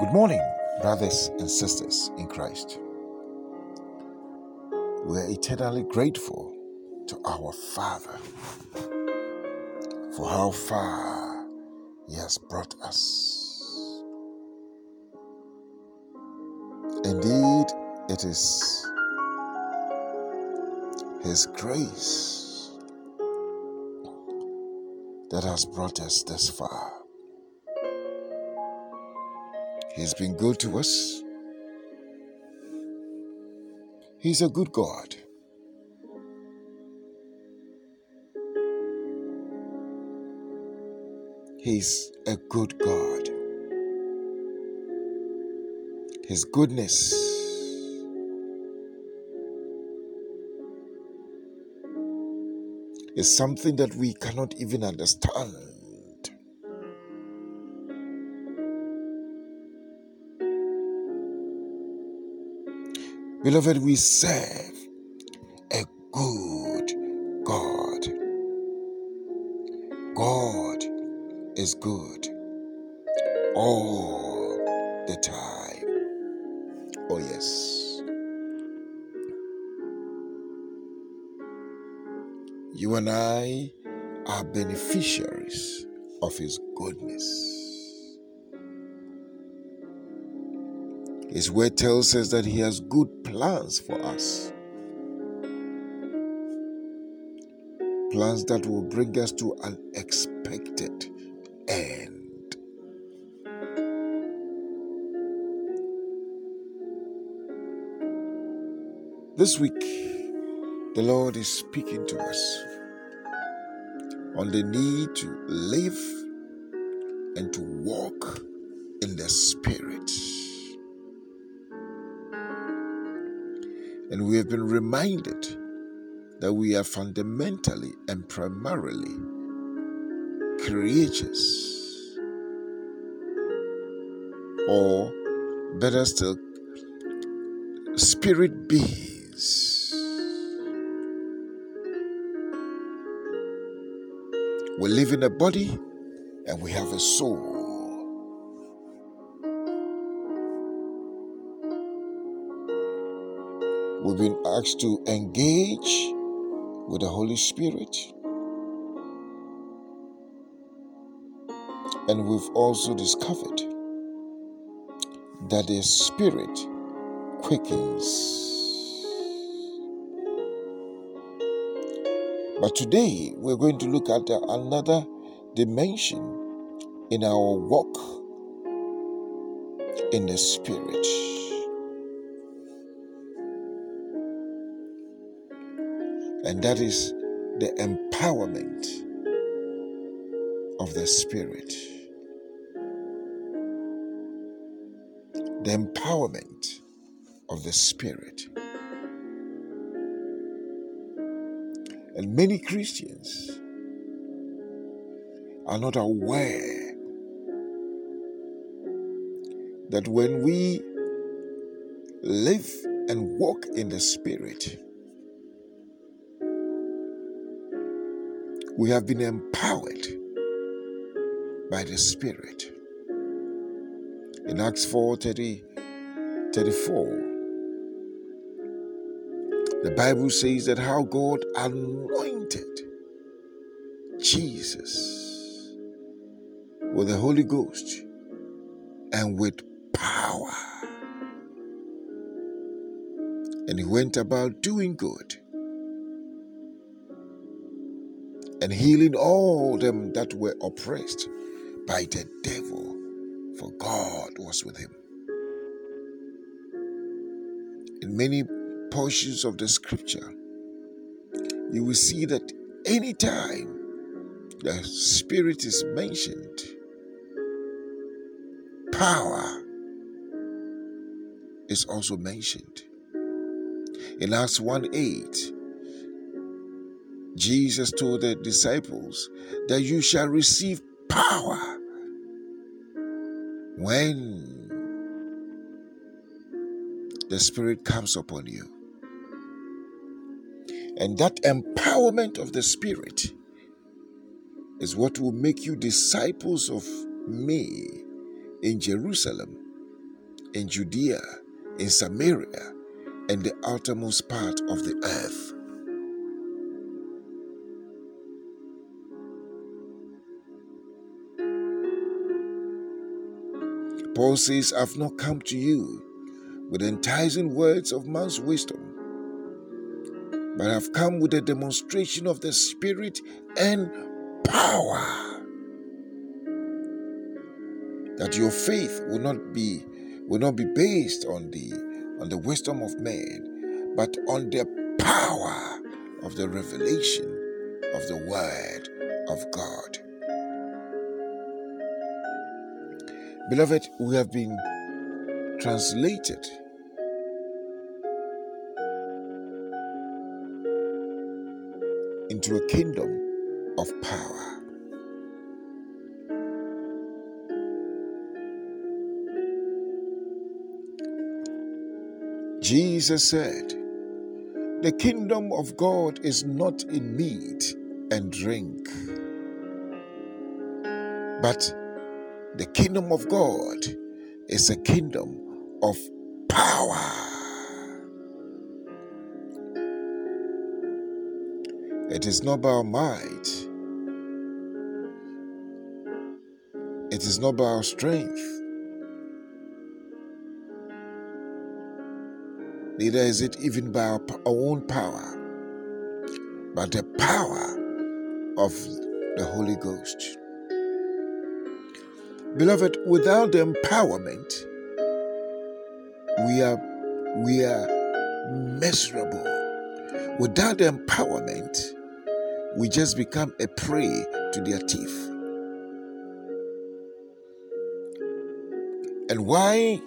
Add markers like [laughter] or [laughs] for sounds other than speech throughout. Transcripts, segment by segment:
Good morning, brothers and sisters in Christ. We are eternally grateful to our Father for how far He has brought us. Indeed, it is His grace that has brought us this far. He's been good to us. He's a good God. He's a good God. His goodness is something that we cannot even understand. Beloved, we serve a good God. God is good all the time. Oh, yes. You and I are beneficiaries of His goodness. His word tells us that He has good plans for us. Plans that will bring us to an expected end. This week, the Lord is speaking to us on the need to live and to walk in the Spirit. And we have been reminded that we are fundamentally and primarily creatures, or better still, spirit beings. We live in a body and we have a soul. We've been asked to engage with the Holy Spirit. And we've also discovered that the Spirit quickens. But today we're going to look at another dimension in our walk in the Spirit. And that is the empowerment of the Spirit. The empowerment of the Spirit. And many Christians are not aware that when we live and walk in the Spirit, we have been empowered by the Spirit. In Acts 4 30, 34, the Bible says that how God anointed Jesus with the Holy Ghost and with power. And he went about doing good and healing all them that were oppressed by the devil, for God was with him. In many portions of the scripture, you will see that anytime the Spirit is mentioned, power is also mentioned. In Acts 1 8, Jesus told the disciples that you shall receive power when the Spirit comes upon you. And that empowerment of the Spirit is what will make you disciples of me in Jerusalem in Judea, in Samaria, and the outermost part of the earth. Paul says, I've not come to you with enticing words of man's wisdom, but I've come with a demonstration of the Spirit and power. That your faith will not be will not be based on the on the wisdom of man, but on the power of the revelation of the word of God. Beloved, we have been translated into a kingdom of power. Jesus said, The kingdom of God is not in meat and drink, but the kingdom of God is a kingdom of power. It is not by our might, it is not by our strength, neither is it even by our, own power, but the power of the Holy Ghost. Beloved, without the empowerment, we are we are miserable. Without the empowerment, we just become a prey to their teeth. And why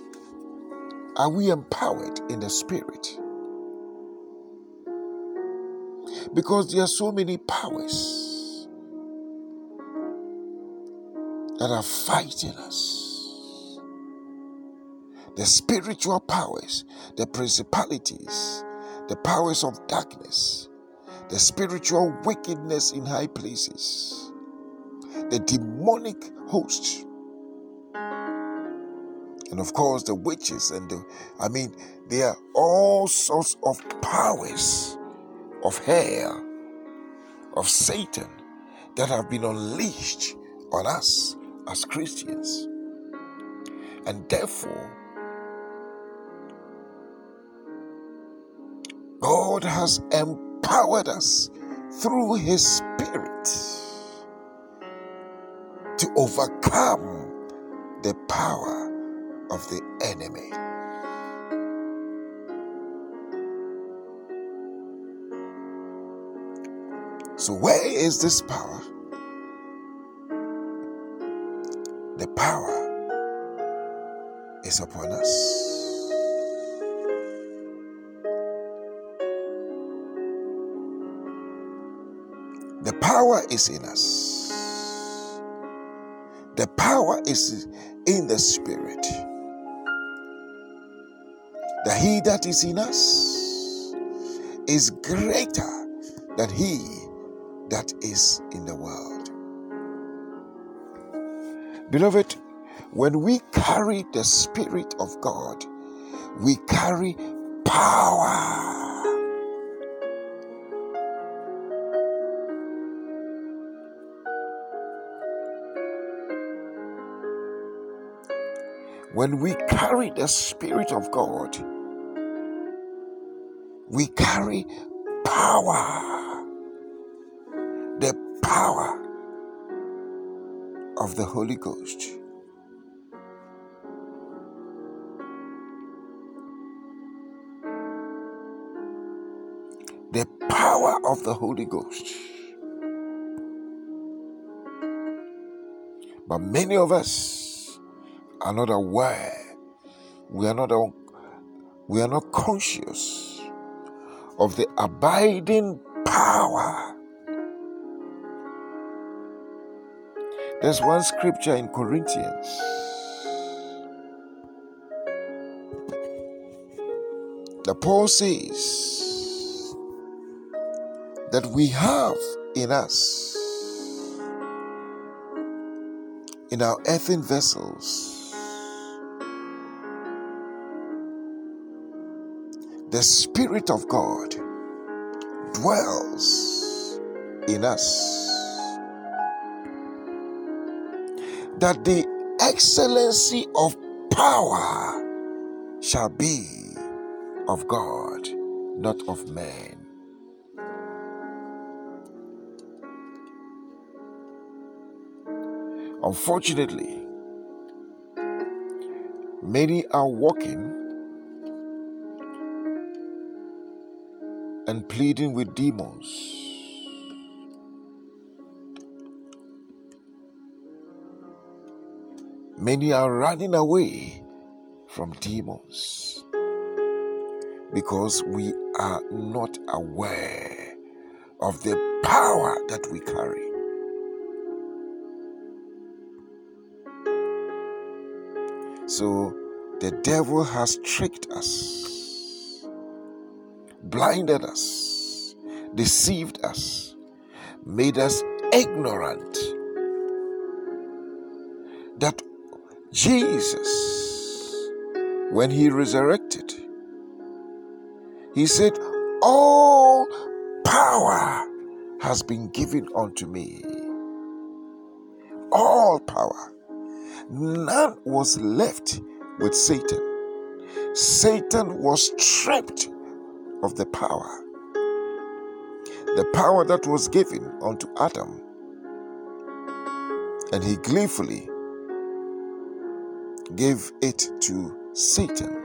are we empowered in the spirit? Because there are so many powers that are fighting us. The spiritual powers, the principalities, the powers of darkness, the spiritual wickedness in high places, the demonic host, and of course the witches and the, I mean, there are all sorts of powers of hell, of Satan that have been unleashed on us as Christians. And therefore, God has empowered us through His Spirit to overcome the power of the enemy. So, where is this power? The power is upon us. The power is in us. The power is in the Spirit. The he that is in us is greater than he that is in the world. Beloved, when we carry the Spirit of God, we carry power. When we carry the Spirit of God, we carry power. The power of the Holy Ghost. The power of the Holy Ghost. But many of us are not aware. We are not we are not conscious of the abiding power There's one scripture in Corinthians. The Paul says that we have in us, in our earthen vessels, the Spirit of God dwells in us. That the excellency of power shall be of God, not of man. Unfortunately, many are walking and pleading with demons. Many are running away from demons because we are not aware of the power that we carry. So the devil has tricked us, blinded us, deceived us, made us ignorant that Jesus, when he resurrected, he said, All power has been given unto me. All power. None was left with Satan. Satan was stripped of the power. The power that was given unto Adam. And he gleefully gave it to Satan.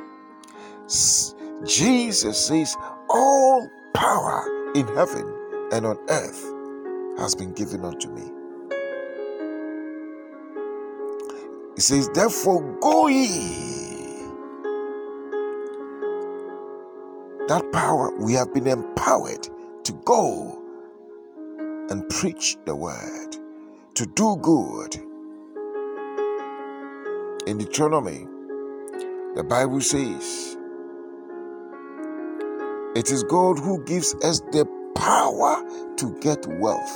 Jesus says, All power in heaven and on earth has been given unto me. He says, Therefore, go ye. That power, we have been empowered to go and preach the word, to do good. In Deuteronomy, the Bible says, it is God who gives us the power to get wealth.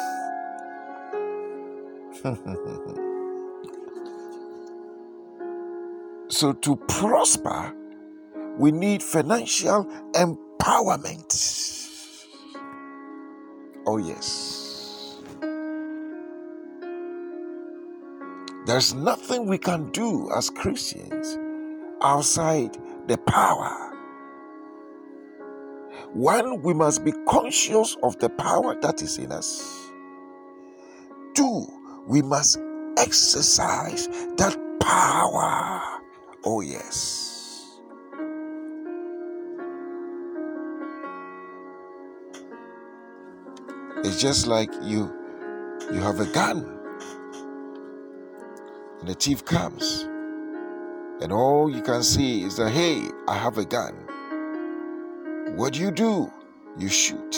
[laughs] so, to prosper, we need financial empowerment. Oh, yes. There's nothing we can do as Christians outside the power one, we must be conscious of the power that is in us. Two, we must exercise that power. Oh, yes. It's just like you you have a gun and the thief comes and all you can see is that hey i have a gun what do you do? You shoot.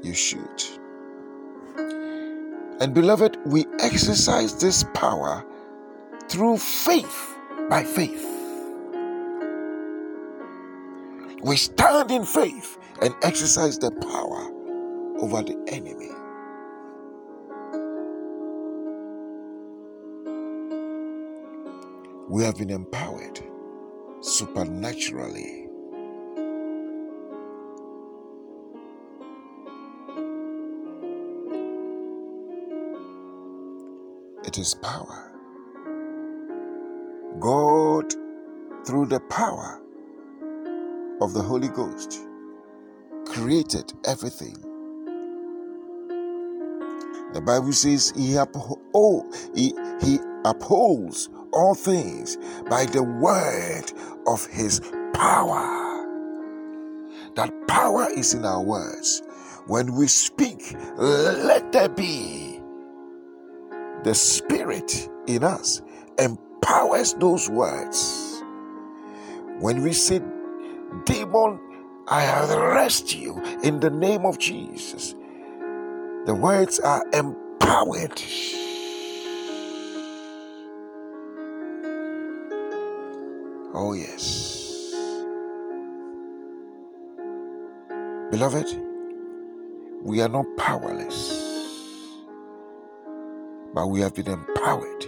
You shoot. And beloved, we exercise this power through faith, by faith. We stand in faith and exercise the power over the enemy. We have been empowered supernaturally it is power. God, through the power of the Holy Ghost, created everything. The Bible says he, oh, he, he upholds all things by the word of his power. That power is in our words. When we speak, let there be the Spirit in us empowers those words. When we say, Demon, I arrest you in the name of Jesus, the words are empowered. Oh, yes. Beloved, we are not powerless but we have been empowered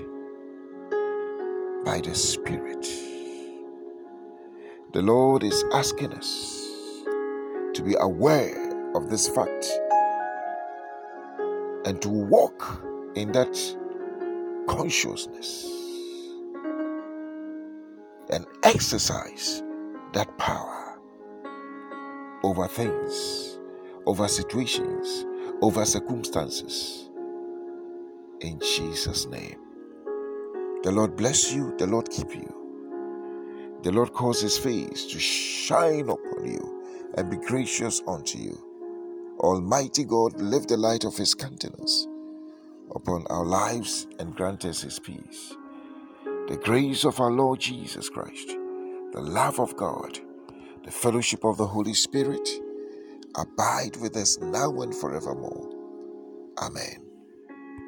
by the Spirit. The Lord is asking us to be aware of this fact and to walk in that consciousness exercise that power over things, over situations, over circumstances. In Jesus' name. The Lord bless you, the Lord keep you. The Lord cause his face to shine upon you and be gracious unto you. Almighty God, lift the light of his countenance upon our lives and grant us his peace. The grace of our Lord Jesus Christ, the love of God, the fellowship of the Holy Spirit abide with us now and forevermore. Amen.